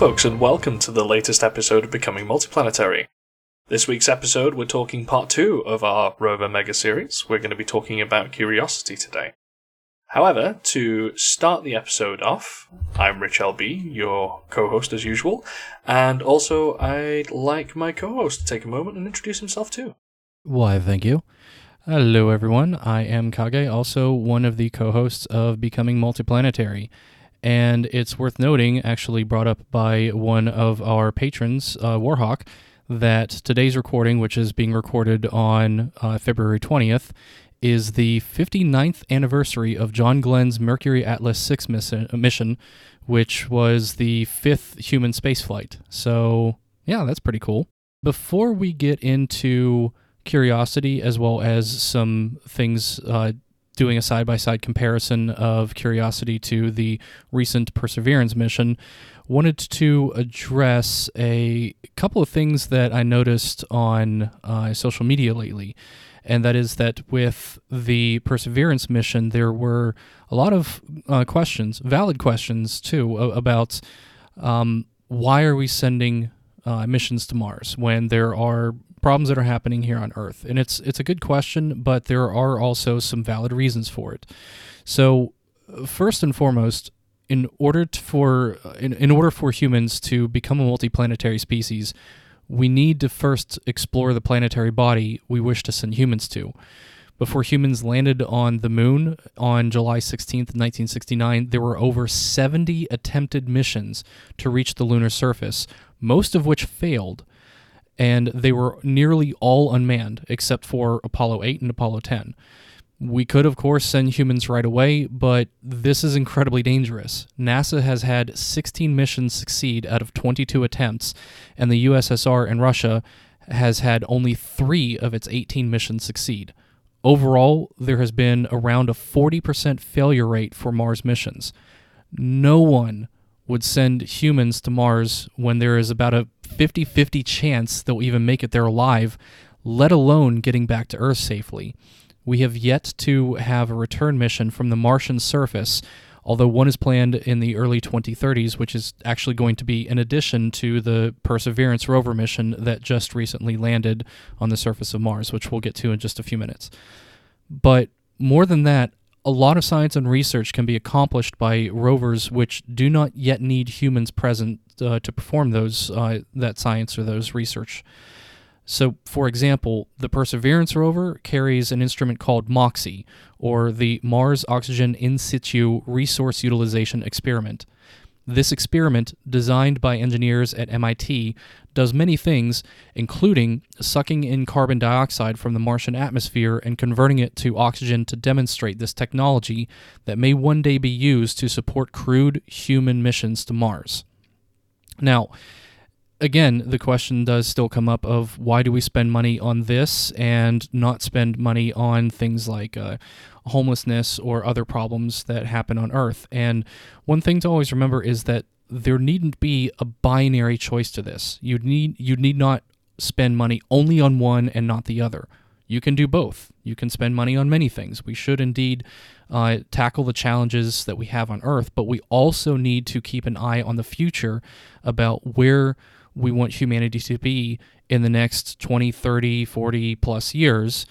Folks, and welcome to the latest episode of Becoming Multiplanetary. This week's episode, we're talking part two of our rover mega series. We're going to be talking about Curiosity today. However, to start the episode off, I'm Rich LB, your co host as usual, and also I'd like my co host to take a moment and introduce himself too. Why, thank you. Hello, everyone. I am Kage, also one of the co hosts of Becoming Multiplanetary. And it's worth noting, actually brought up by one of our patrons, uh, Warhawk, that today's recording, which is being recorded on uh, February 20th, is the 59th anniversary of John Glenn's Mercury Atlas 6 mission, which was the fifth human spaceflight. So, yeah, that's pretty cool. Before we get into Curiosity, as well as some things uh, doing a side by side comparison of Curiosity to the recent Perseverance mission, wanted to address a couple of things that I noticed on uh, social media lately and that is that with the Perseverance mission, there were a lot of uh, questions, valid questions too, about um, why are we sending uh, missions to Mars when there are problems that are happening here on Earth? And it's it's a good question, but there are also some valid reasons for it. So, first and foremost, in order to, for uh, in, in order for humans to become a multiplanetary species, we need to first explore the planetary body we wish to send humans to. Before humans landed on the moon on July 16th, 1969, there were over 70 attempted missions to reach the lunar surface, most of which failed, and they were nearly all unmanned except for Apollo 8 and Apollo 10. We could, of course, send humans right away, but this is incredibly dangerous. NASA has had 16 missions succeed out of 22 attempts, and the USSR and Russia has had only three of its 18 missions succeed. Overall, there has been around a 40% failure rate for Mars missions. No one would send humans to Mars when there is about a 50 50 chance they'll even make it there alive, let alone getting back to Earth safely. We have yet to have a return mission from the Martian surface, although one is planned in the early 2030s, which is actually going to be in addition to the Perseverance rover mission that just recently landed on the surface of Mars, which we'll get to in just a few minutes. But more than that, a lot of science and research can be accomplished by rovers which do not yet need humans present uh, to perform those uh, that science or those research. So, for example, the Perseverance rover carries an instrument called MOXIE, or the Mars Oxygen In Situ Resource Utilization Experiment. This experiment, designed by engineers at MIT, does many things, including sucking in carbon dioxide from the Martian atmosphere and converting it to oxygen to demonstrate this technology that may one day be used to support crewed human missions to Mars. Now, again, the question does still come up of why do we spend money on this and not spend money on things like uh, homelessness or other problems that happen on Earth? And one thing to always remember is that there needn't be a binary choice to this. You need you need not spend money only on one and not the other. You can do both. You can spend money on many things. We should indeed uh, tackle the challenges that we have on Earth, but we also need to keep an eye on the future about where we want humanity to be in the next 20, 30, 40 plus years.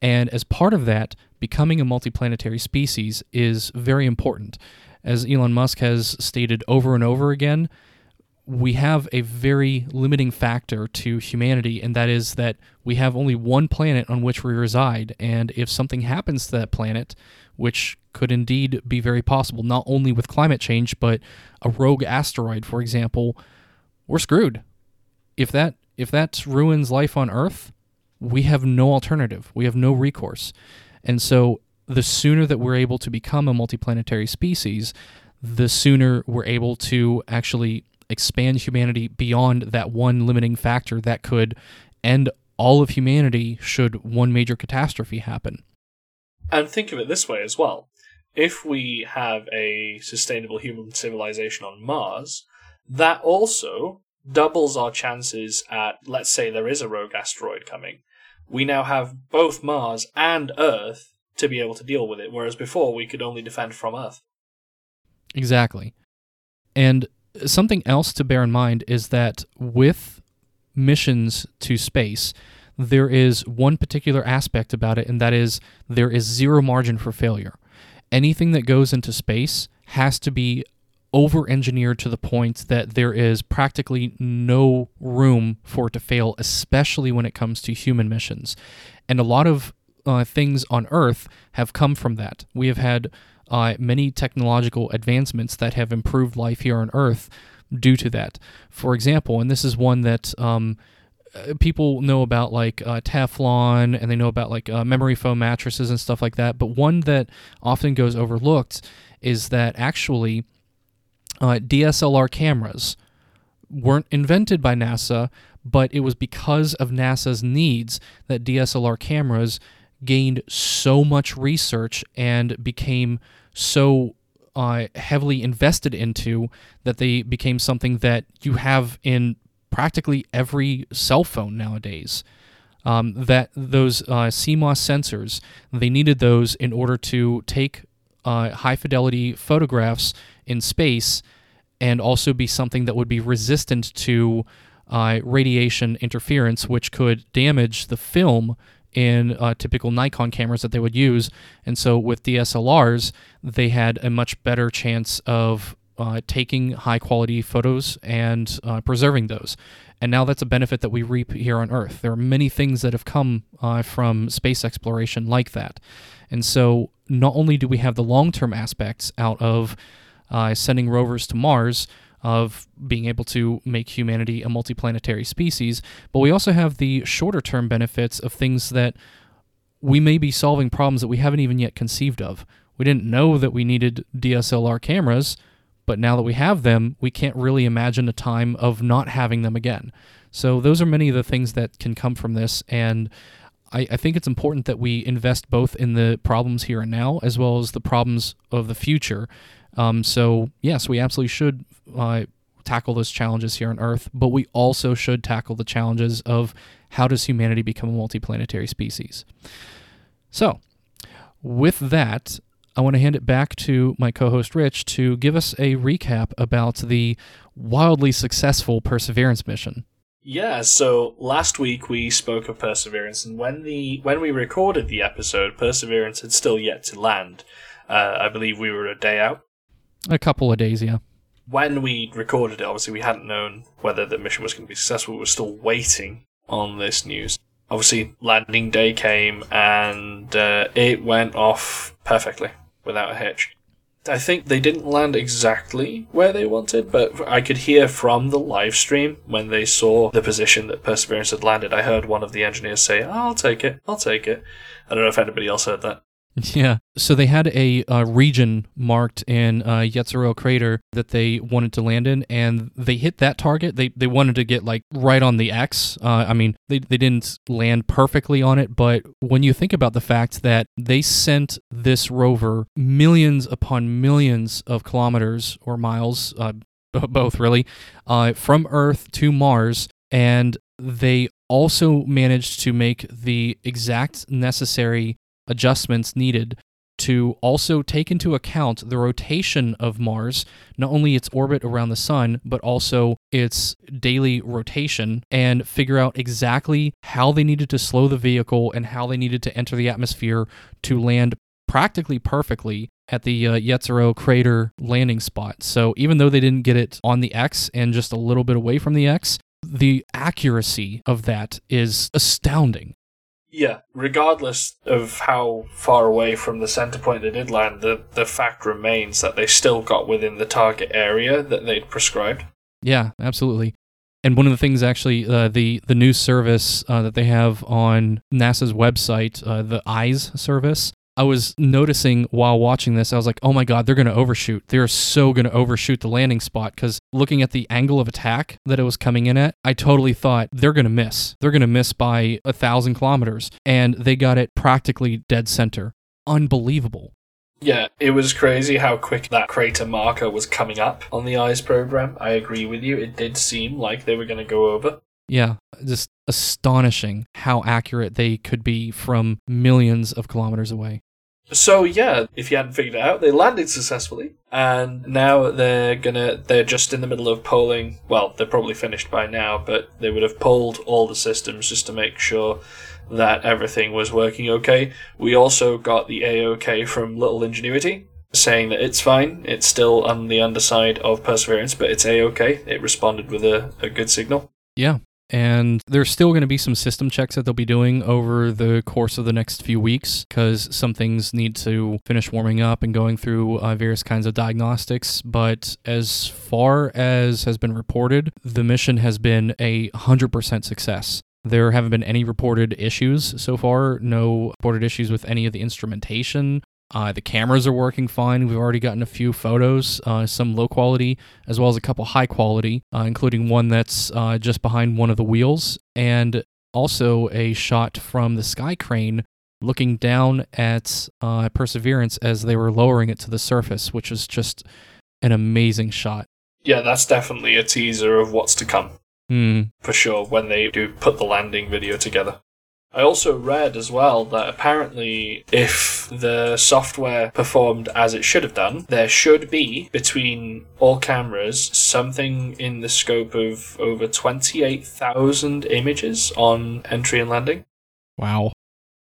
And as part of that, becoming a multiplanetary species is very important. As Elon Musk has stated over and over again, we have a very limiting factor to humanity, and that is that we have only one planet on which we reside. And if something happens to that planet, which could indeed be very possible, not only with climate change, but a rogue asteroid, for example, we're screwed. If that if that ruins life on Earth, we have no alternative. We have no recourse. And so the sooner that we're able to become a multiplanetary species, the sooner we're able to actually expand humanity beyond that one limiting factor that could end all of humanity should one major catastrophe happen. And think of it this way as well. If we have a sustainable human civilization on Mars, that also doubles our chances at, let's say, there is a rogue asteroid coming. We now have both Mars and Earth to be able to deal with it, whereas before we could only defend from Earth. Exactly. And something else to bear in mind is that with missions to space, there is one particular aspect about it, and that is there is zero margin for failure. Anything that goes into space has to be over engineered to the point that there is practically no room for it to fail, especially when it comes to human missions. And a lot of uh, things on Earth have come from that. We have had uh, many technological advancements that have improved life here on Earth due to that. For example, and this is one that um, uh, people know about like uh, Teflon and they know about like uh, memory foam mattresses and stuff like that. But one that often goes overlooked is that actually uh, DSLR cameras weren't invented by NASA, but it was because of NASA's needs that DSLR cameras gained so much research and became so uh, heavily invested into that they became something that you have in practically every cell phone nowadays. Um, that those uh, CMOS sensors, they needed those in order to take uh, high fidelity photographs in space and also be something that would be resistant to uh, radiation interference, which could damage the film in uh, typical Nikon cameras that they would use. And so with DSLRs, they had a much better chance of uh, taking high quality photos and uh, preserving those. And now that's a benefit that we reap here on Earth. There are many things that have come uh, from space exploration like that. And so not only do we have the long term aspects out of uh, sending rovers to Mars, of being able to make humanity a multiplanetary species, but we also have the shorter term benefits of things that we may be solving problems that we haven't even yet conceived of. We didn't know that we needed DSLR cameras, but now that we have them, we can't really imagine a time of not having them again. So, those are many of the things that can come from this, and I, I think it's important that we invest both in the problems here and now as well as the problems of the future. Um, so, yes, we absolutely should uh, tackle those challenges here on Earth, but we also should tackle the challenges of how does humanity become a multiplanetary species. So, with that, I want to hand it back to my co host Rich to give us a recap about the wildly successful Perseverance mission. Yeah, so last week we spoke of Perseverance, and when the when we recorded the episode, Perseverance had still yet to land. Uh, I believe we were a day out. A couple of days, yeah when we recorded it, obviously we hadn't known whether the mission was going to be successful. We were still waiting on this news. Obviously, landing day came and uh, it went off perfectly without a hitch. I think they didn't land exactly where they wanted, but I could hear from the live stream when they saw the position that Perseverance had landed. I heard one of the engineers say, I'll take it, I'll take it. I don't know if anybody else heard that. Yeah. So they had a, a region marked in uh, Jezero crater that they wanted to land in, and they hit that target. They they wanted to get like right on the X. Uh, I mean, they they didn't land perfectly on it, but when you think about the fact that they sent this rover millions upon millions of kilometers or miles, uh, both really, uh, from Earth to Mars, and they also managed to make the exact necessary adjustments needed to also take into account the rotation of Mars, not only its orbit around the sun, but also its daily rotation, and figure out exactly how they needed to slow the vehicle and how they needed to enter the atmosphere to land practically perfectly at the uh, Jezero crater landing spot. So even though they didn't get it on the X and just a little bit away from the X, the accuracy of that is astounding. Yeah, regardless of how far away from the center point they did land, the, the fact remains that they still got within the target area that they'd prescribed. Yeah, absolutely. And one of the things, actually, uh, the the news service uh, that they have on NASA's website, uh, the EYES service, I was noticing while watching this, I was like, oh my God, they're going to overshoot. They're so going to overshoot the landing spot because looking at the angle of attack that it was coming in at, I totally thought they're going to miss. They're going to miss by a thousand kilometers. And they got it practically dead center. Unbelievable. Yeah, it was crazy how quick that crater marker was coming up on the EYES program. I agree with you. It did seem like they were going to go over. Yeah, just astonishing how accurate they could be from millions of kilometers away. So yeah, if you hadn't figured it out, they landed successfully, and now they're gonna they're just in the middle of polling. Well, they're probably finished by now, but they would have polled all the systems just to make sure that everything was working okay. We also got the AOK from Little Ingenuity saying that it's fine. It's still on the underside of Perseverance, but it's AOK. It responded with a, a good signal. Yeah. And there's still going to be some system checks that they'll be doing over the course of the next few weeks because some things need to finish warming up and going through uh, various kinds of diagnostics. But as far as has been reported, the mission has been a 100% success. There haven't been any reported issues so far, no reported issues with any of the instrumentation uh, the cameras are working fine. We've already gotten a few photos, uh, some low quality, as well as a couple high quality, uh, including one that's uh, just behind one of the wheels, and also a shot from the sky crane looking down at uh, Perseverance as they were lowering it to the surface, which is just an amazing shot. Yeah, that's definitely a teaser of what's to come. Mm. For sure, when they do put the landing video together. I also read as well that apparently, if the software performed as it should have done, there should be between all cameras something in the scope of over 28,000 images on entry and landing. Wow.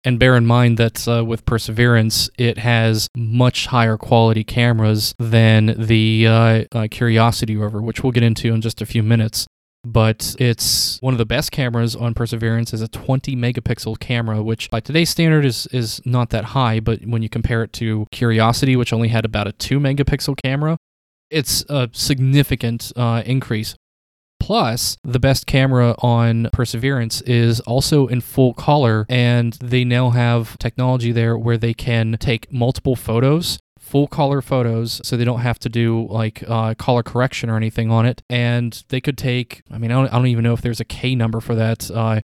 And bear in mind that uh, with Perseverance, it has much higher quality cameras than the uh, uh, Curiosity rover, which we'll get into in just a few minutes but it's one of the best cameras on Perseverance is a 20 megapixel camera, which by today's standard is is not that high, but when you compare it to Curiosity, which only had about a 2 megapixel camera, it's a significant uh, increase. Plus, the best camera on Perseverance is also in full color, and they now have technology there where they can take multiple photos full color photos so they don't have to do like uh, color correction or anything on it. And they could take i mean i don't, I don't even know if there's a k number for that. Uh,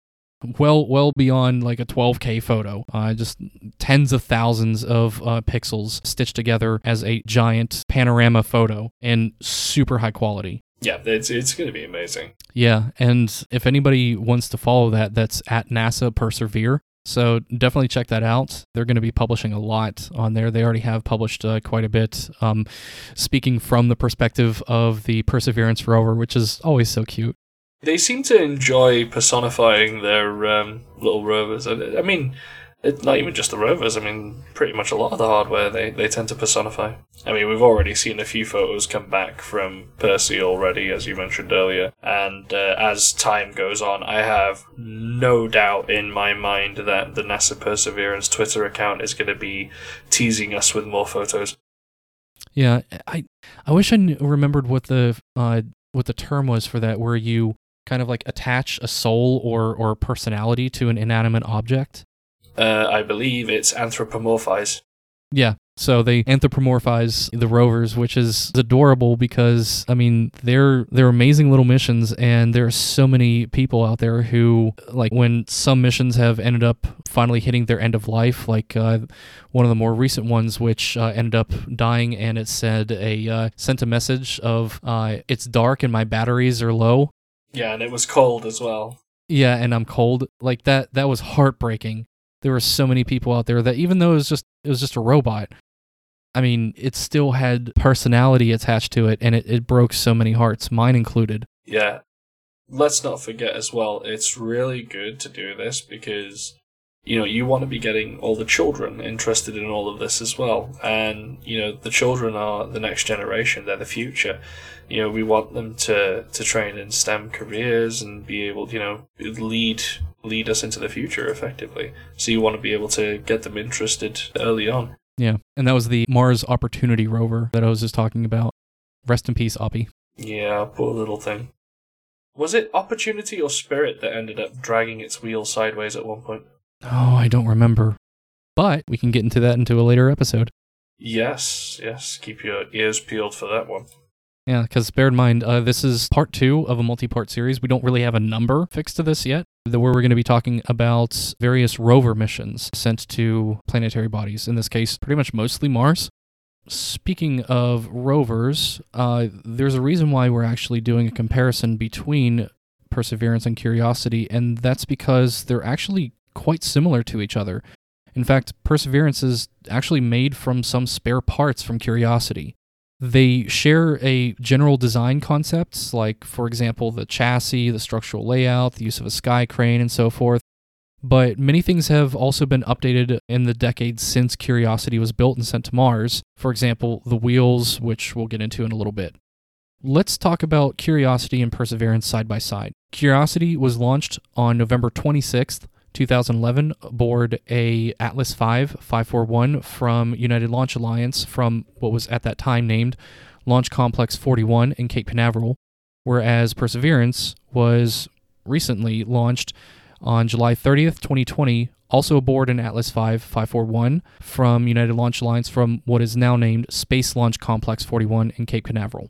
well well beyond like a 12k photo. Uh, just tens of thousands of uh, pixels stitched together as a giant panorama photo and super high quality. Yeah it's, it's going to be amazing. Yeah and if anybody wants to follow that that's at nasa persevere so definitely check that out. They're going to be publishing a lot on there. They already have published uh, quite a bit. Um, speaking from the perspective of the Perseverance rover, which is always so cute. They seem to enjoy personifying their um, little rovers. I mean, it's not even just the rovers. I mean, pretty much a lot of the hardware they, they tend to personify. I mean, we've already seen a few photos come back from Percy already, as you mentioned earlier. And uh, as time goes on, I have no doubt in my mind that the NASA Perseverance Twitter account is going to be teasing us with more photos. Yeah, I I wish I knew, remembered what the uh, what the term was for that, where you kind of like attach a soul or or personality to an inanimate object. Uh, I believe it's anthropomorphize. Yeah. So they anthropomorphize the rovers, which is adorable because I mean they're they're amazing little missions, and there are so many people out there who like when some missions have ended up finally hitting their end of life, like uh, one of the more recent ones, which uh, ended up dying, and it said a uh, sent a message of uh, it's dark and my batteries are low. Yeah, and it was cold as well. Yeah, and I'm cold. Like that. That was heartbreaking there were so many people out there that even though it was just it was just a robot i mean it still had personality attached to it and it, it broke so many hearts mine included. Yeah. Let's not forget as well it's really good to do this because you know you want to be getting all the children interested in all of this as well and you know the children are the next generation they're the future you know we want them to to train in stem careers and be able you know lead lead us into the future effectively. So you want to be able to get them interested early on. Yeah, and that was the Mars Opportunity rover that I was just talking about. Rest in peace, Oppie. Yeah, poor little thing. Was it Opportunity or Spirit that ended up dragging its wheel sideways at one point? Oh, I don't remember. But we can get into that into a later episode. Yes, yes. Keep your ears peeled for that one. Yeah, because bear in mind, uh, this is part two of a multi part series. We don't really have a number fixed to this yet, where we're going to be talking about various rover missions sent to planetary bodies, in this case, pretty much mostly Mars. Speaking of rovers, uh, there's a reason why we're actually doing a comparison between Perseverance and Curiosity, and that's because they're actually quite similar to each other. In fact, Perseverance is actually made from some spare parts from Curiosity. They share a general design concepts, like, for example, the chassis, the structural layout, the use of a sky crane, and so forth. But many things have also been updated in the decades since Curiosity was built and sent to Mars. For example, the wheels, which we'll get into in a little bit. Let's talk about Curiosity and Perseverance side by side. Curiosity was launched on November 26th, 2011 aboard a Atlas V 541 from United Launch Alliance from what was at that time named Launch Complex 41 in Cape Canaveral, whereas Perseverance was recently launched on July 30th, 2020, also aboard an Atlas V 541 from United Launch Alliance from what is now named Space Launch Complex 41 in Cape Canaveral.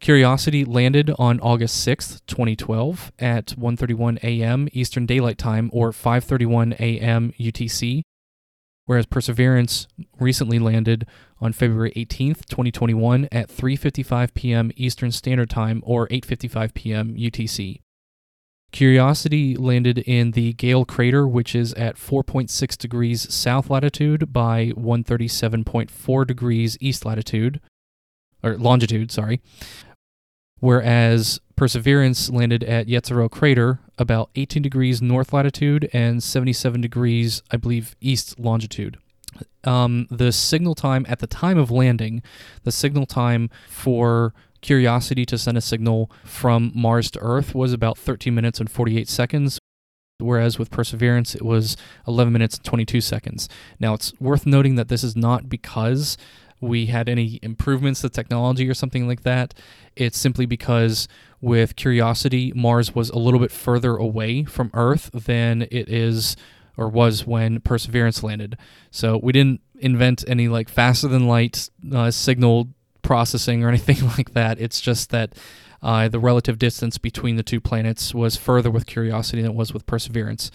Curiosity landed on August 6th, 2012 at 1:31 a.m. Eastern Daylight Time or 5:31 a.m. UTC, whereas Perseverance recently landed on February 18th, 2021 at 3:55 p.m. Eastern Standard Time or 8:55 p.m. UTC. Curiosity landed in the Gale crater, which is at 4.6 degrees south latitude by 137.4 degrees east latitude, or longitude, sorry. Whereas Perseverance landed at Jezero crater, about 18 degrees north latitude and 77 degrees, I believe, east longitude. Um, the signal time at the time of landing, the signal time for Curiosity to send a signal from Mars to Earth was about 13 minutes and 48 seconds, whereas with Perseverance it was 11 minutes and 22 seconds. Now it's worth noting that this is not because we had any improvements to technology or something like that. It's simply because with Curiosity, Mars was a little bit further away from Earth than it is or was when Perseverance landed. So we didn't invent any like faster than light uh, signal processing or anything like that. It's just that uh, the relative distance between the two planets was further with Curiosity than it was with Perseverance.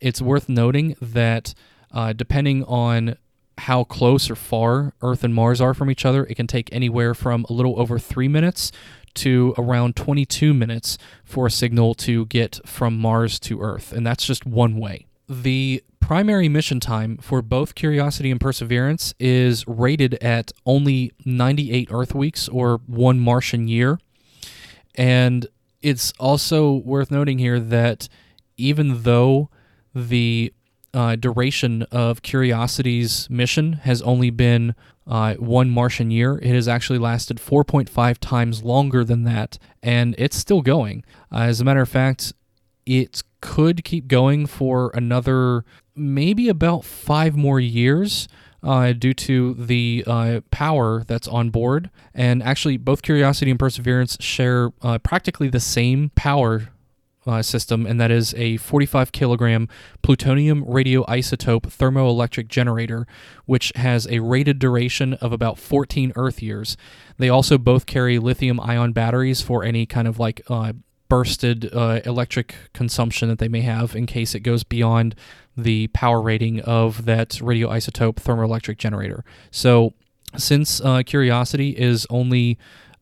It's worth noting that uh, depending on how close or far Earth and Mars are from each other, it can take anywhere from a little over three minutes to around 22 minutes for a signal to get from Mars to Earth, and that's just one way. The primary mission time for both Curiosity and Perseverance is rated at only 98 Earth weeks or one Martian year. And it's also worth noting here that even though the uh, duration of Curiosity's mission has only been uh, one Martian year, it has actually lasted 4.5 times longer than that, and it's still going. Uh, as a matter of fact, it could keep going for another maybe about five more years. Uh, due to the uh, power that's on board. And actually, both Curiosity and Perseverance share uh, practically the same power uh, system, and that is a 45 kilogram plutonium radioisotope thermoelectric generator, which has a rated duration of about 14 Earth years. They also both carry lithium ion batteries for any kind of like uh, bursted uh, electric consumption that they may have in case it goes beyond the power rating of that radioisotope thermoelectric generator. So, since uh, Curiosity is only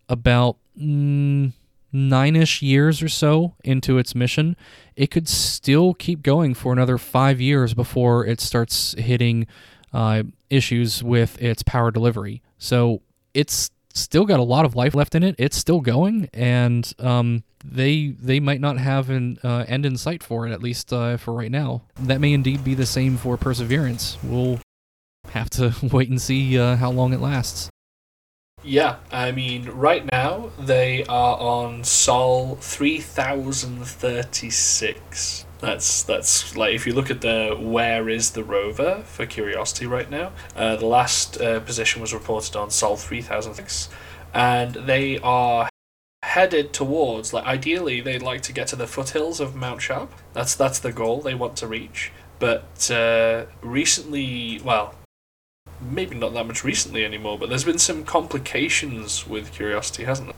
about mm, nine ish years or so into its mission, it could still keep going for another five years before it starts hitting uh, issues with its power delivery. So, it's still got a lot of life left in it. It's still going, and um, they they might not have an uh, end in sight for it, at least uh, for right now. That may indeed be the same for Perseverance. We'll have to wait and see uh, how long it lasts. Yeah, I mean, right now they are on Sol 3036. That's that's like if you look at the where is the rover for Curiosity right now. Uh, the last uh, position was reported on Sol 3006, and they are headed towards like ideally they'd like to get to the foothills of Mount Sharp. That's that's the goal they want to reach. But uh, recently, well, maybe not that much recently anymore, but there's been some complications with Curiosity, hasn't there?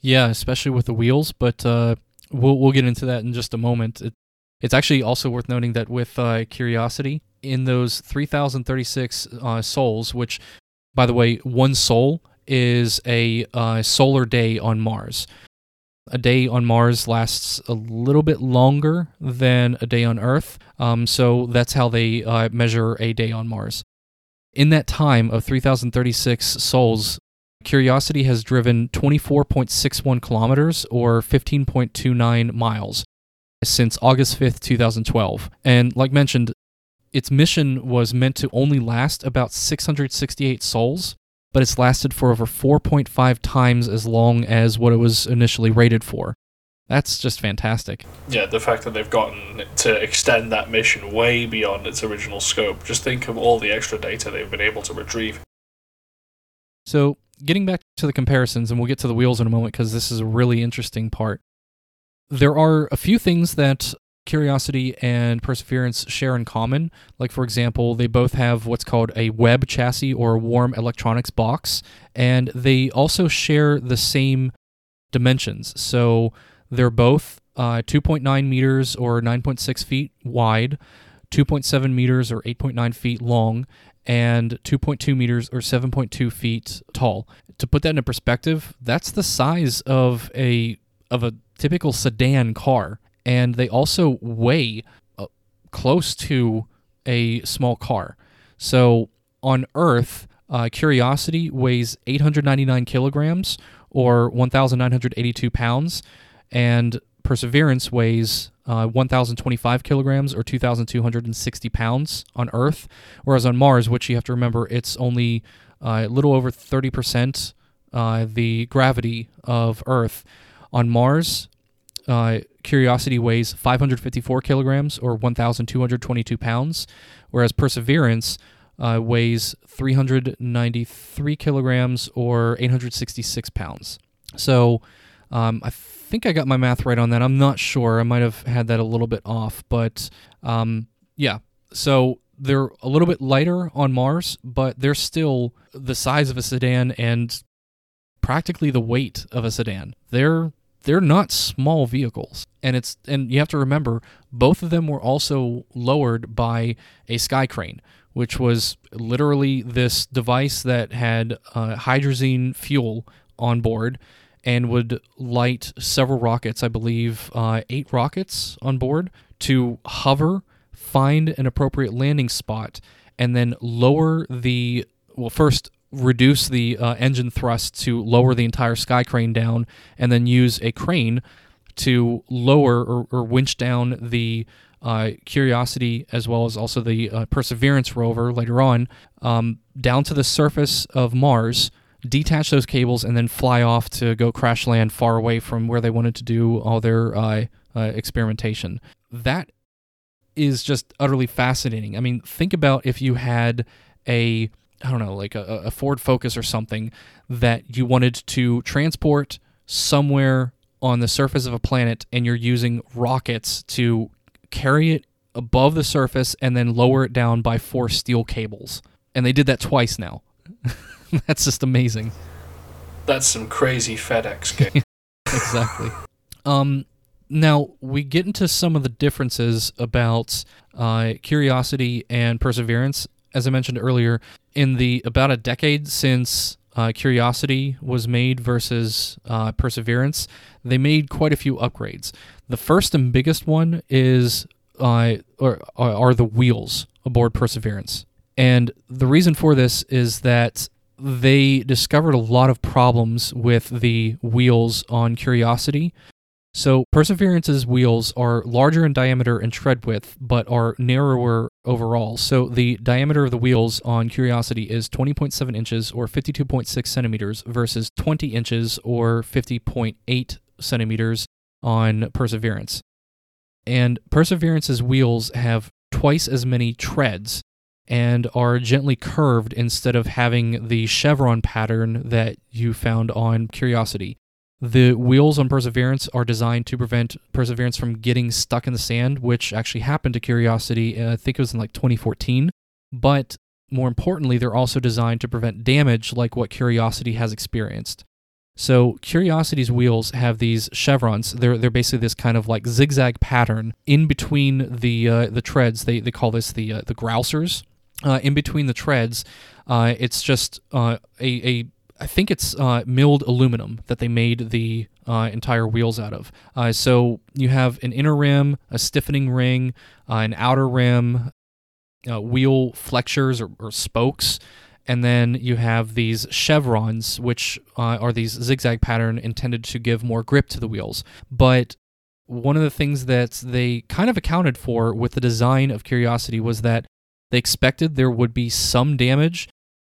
Yeah, especially with the wheels, but uh, we'll we'll get into that in just a moment. It, it's actually also worth noting that with uh, Curiosity, in those 3,036 uh, sols, which, by the way, one sol is a uh, solar day on Mars. A day on Mars lasts a little bit longer than a day on Earth, um, so that's how they uh, measure a day on Mars. In that time of 3,036 sols, Curiosity has driven 24.61 kilometers or 15.29 miles since August 5th, 2012. And like mentioned, its mission was meant to only last about 668 sols, but it's lasted for over 4.5 times as long as what it was initially rated for. That's just fantastic. Yeah, the fact that they've gotten to extend that mission way beyond its original scope. Just think of all the extra data they've been able to retrieve. So, getting back to the comparisons, and we'll get to the wheels in a moment because this is a really interesting part. There are a few things that Curiosity and Perseverance share in common. Like, for example, they both have what's called a WEB chassis or a warm electronics box, and they also share the same dimensions. So, they're both uh, 2.9 meters or 9.6 feet wide, 2.7 meters or 8.9 feet long, and 2.2 meters or 7.2 feet tall. To put that into perspective, that's the size of a of a typical sedan car, and they also weigh uh, close to a small car. So on Earth, uh, Curiosity weighs 899 kilograms or 1,982 pounds, and Perseverance weighs uh, 1,025 kilograms or 2,260 pounds on Earth, whereas on Mars, which you have to remember, it's only uh, a little over 30% uh, the gravity of Earth. On Mars, uh, Curiosity weighs 554 kilograms or 1,222 pounds, whereas Perseverance uh, weighs 393 kilograms or 866 pounds. So um, I think I got my math right on that. I'm not sure. I might have had that a little bit off, but um, yeah. So they're a little bit lighter on Mars, but they're still the size of a sedan and practically the weight of a sedan. They're they're not small vehicles. And it's and you have to remember both of them were also lowered by a sky crane, which was literally this device that had uh, hydrazine fuel on board and would light several rockets, I believe uh, eight rockets on board, to hover, find an appropriate landing spot, and then lower the, well, first reduce the uh, engine thrust to lower the entire sky crane down, and then use a crane to lower or, or winch down the uh, Curiosity as well as also the uh, Perseverance rover later on um, down to the surface of Mars detach those cables, and then fly off to go crash land far away from where they wanted to do all their uh, uh, experimentation. That is just utterly fascinating. I mean, think about if you had a I don't know, like a, a Ford Focus or something that you wanted to transport somewhere on the surface of a planet, and you're using rockets to carry it above the surface and then lower it down by four steel cables. And they did that twice now. That's just amazing. That's some crazy FedEx game. exactly. Um, now we get into some of the differences about uh, curiosity and perseverance. As I mentioned earlier, in the about a decade since uh, Curiosity was made versus uh, Perseverance, they made quite a few upgrades. The first and biggest one is uh, or, are the wheels aboard Perseverance, and the reason for this is that they discovered a lot of problems with the wheels on Curiosity. So, Perseverance's wheels are larger in diameter and tread width, but are narrower overall. So, the diameter of the wheels on Curiosity is 20.7 inches or 52.6 centimeters versus 20 inches or 50.8 centimeters on Perseverance. And Perseverance's wheels have twice as many treads and are gently curved instead of having the chevron pattern that you found on Curiosity. The wheels on Perseverance are designed to prevent Perseverance from getting stuck in the sand, which actually happened to Curiosity, uh, I think it was in like 2014. But more importantly, they're also designed to prevent damage like what Curiosity has experienced. So Curiosity's wheels have these chevrons. They're they're basically this kind of like zigzag pattern in between the uh, the treads. They they call this the uh, the grousers uh, in between the treads, uh, it's just uh, a, a I think it's uh, milled aluminum that they made the uh, entire wheels out of. Uh, so you have an inner rim, a stiffening ring, an outer rim, wheel flexures or, or, spokes, and then you have these chevrons, which are these zigzag pattern intended to give more grip to the wheels. But one of the things that they kind of accounted for with the design of Curiosity was that they expected there would be some damage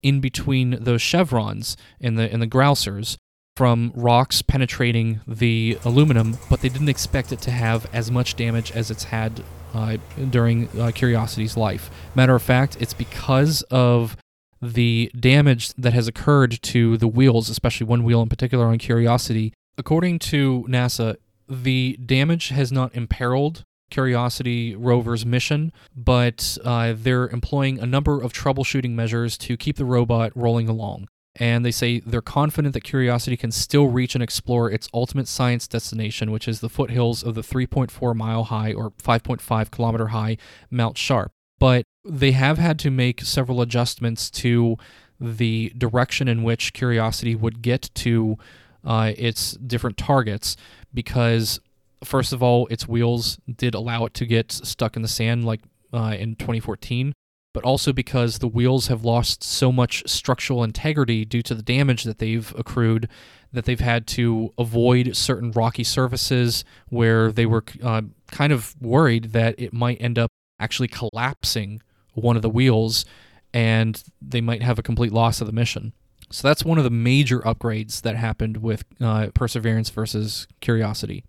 in between those chevrons in the in the grousers from rocks penetrating the aluminum, but they didn't expect it to have as much damage as it's had uh, during uh, Curiosity's life. Matter of fact, it's because of the damage that has occurred to the wheels, especially one wheel in particular on Curiosity. According to NASA, the damage has not imperiled Curiosity rover's mission, but uh, they're employing a number of troubleshooting measures to keep the robot rolling along. And they say they're confident that Curiosity can still reach and explore its ultimate science destination, which is the foothills of the 3.4 mile high or 5.5 kilometer high Mount Sharp. But they have had to make several adjustments to the direction in which Curiosity would get to uh, its different targets because first of all, its wheels did allow it to get stuck in the sand like uh, in 2014, but also because the wheels have lost so much structural integrity due to the damage that they've accrued that they've had to avoid certain rocky surfaces where they were uh, kind of worried that it might end up actually collapsing one of the wheels and they might have a complete loss of the mission. So that's one of the major upgrades that happened with uh, Perseverance versus Curiosity.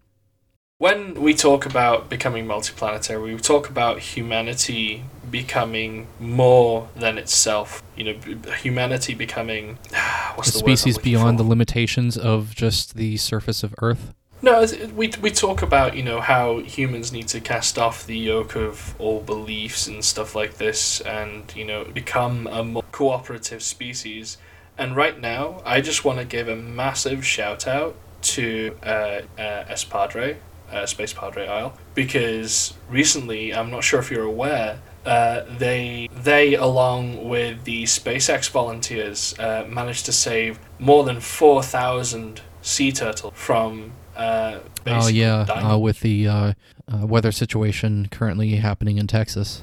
When we talk about becoming multiplanetary, we talk about humanity becoming more than itself. You know, humanity becoming what's a the species beyond for? the limitations of just the surface of Earth. No, we we talk about you know how humans need to cast off the yoke of all beliefs and stuff like this, and you know become a more cooperative species. And right now, I just want to give a massive shout out to uh, uh, Espadre, uh, Space Padre Isle, because recently, I'm not sure if you're aware, uh, they they along with the SpaceX volunteers uh, managed to save more than four thousand sea turtle from. Uh, oh yeah, uh, with the uh, uh, weather situation currently happening in Texas.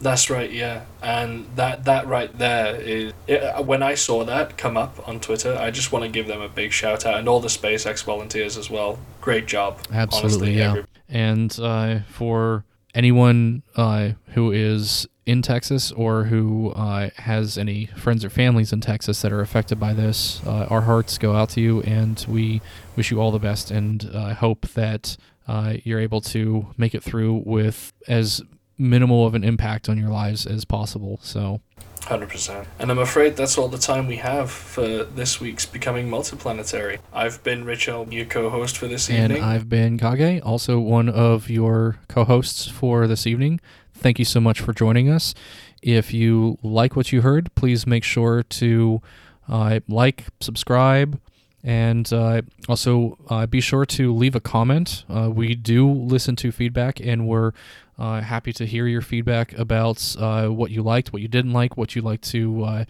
That's right, yeah, and that that right there is it, uh, when I saw that come up on Twitter. I just want to give them a big shout out and all the SpaceX volunteers as well. Great job, absolutely, honestly, yeah. Every- and uh, for anyone uh, who is in Texas or who uh, has any friends or families in Texas that are affected by this, uh, our hearts go out to you, and we wish you all the best, and uh, hope that uh, you're able to make it through with as minimal of an impact on your lives as possible. So. 100%. And I'm afraid that's all the time we have for this week's Becoming Multiplanetary. I've been Richel, your co host for this and evening. And I've been Kage, also one of your co hosts for this evening. Thank you so much for joining us. If you like what you heard, please make sure to uh, like, subscribe, and uh, also uh, be sure to leave a comment. Uh, we do listen to feedback, and we're uh, happy to hear your feedback about uh, what you liked, what you didn't like, what you'd like to uh,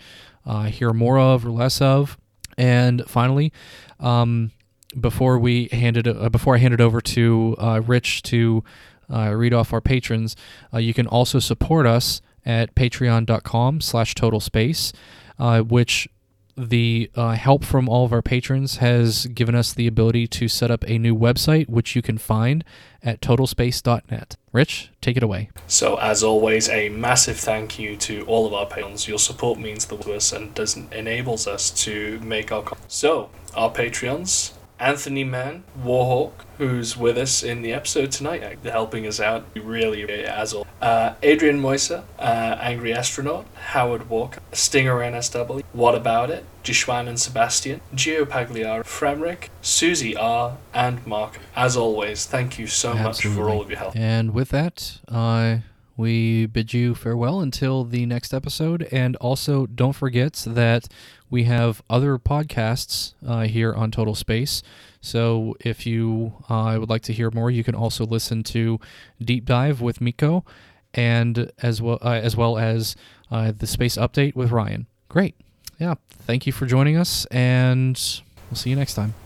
uh hear more of or less of. And finally, um, before we hand it, uh, before I hand it over to uh, Rich to read off our patrons, you can also support us at patreon.com/slash total space, which the uh, help from all of our patrons has given us the ability to set up a new website, which you can find at totalspace.net. Rich, take it away. So, as always, a massive thank you to all of our patrons. Your support means the world to us and does enables us to make our. Con- so, our Patreons Anthony Mann, Warhawk, who's with us in the episode tonight, helping us out. Really, as all. Uh, Adrian Moisa, uh, Angry Astronaut, Howard Walker, Stinger NSW, What About It, Jishwan and Sebastian, Gio Pagliaro, Fremrick, Susie R, and Mark. As always, thank you so Absolutely. much for all of your help. And with that, uh, we bid you farewell until the next episode. And also, don't forget that we have other podcasts uh, here on Total Space. So if you uh, would like to hear more, you can also listen to Deep Dive with Miko, and as well uh, as well as uh, the Space Update with Ryan. Great, yeah. Thank you for joining us, and we'll see you next time.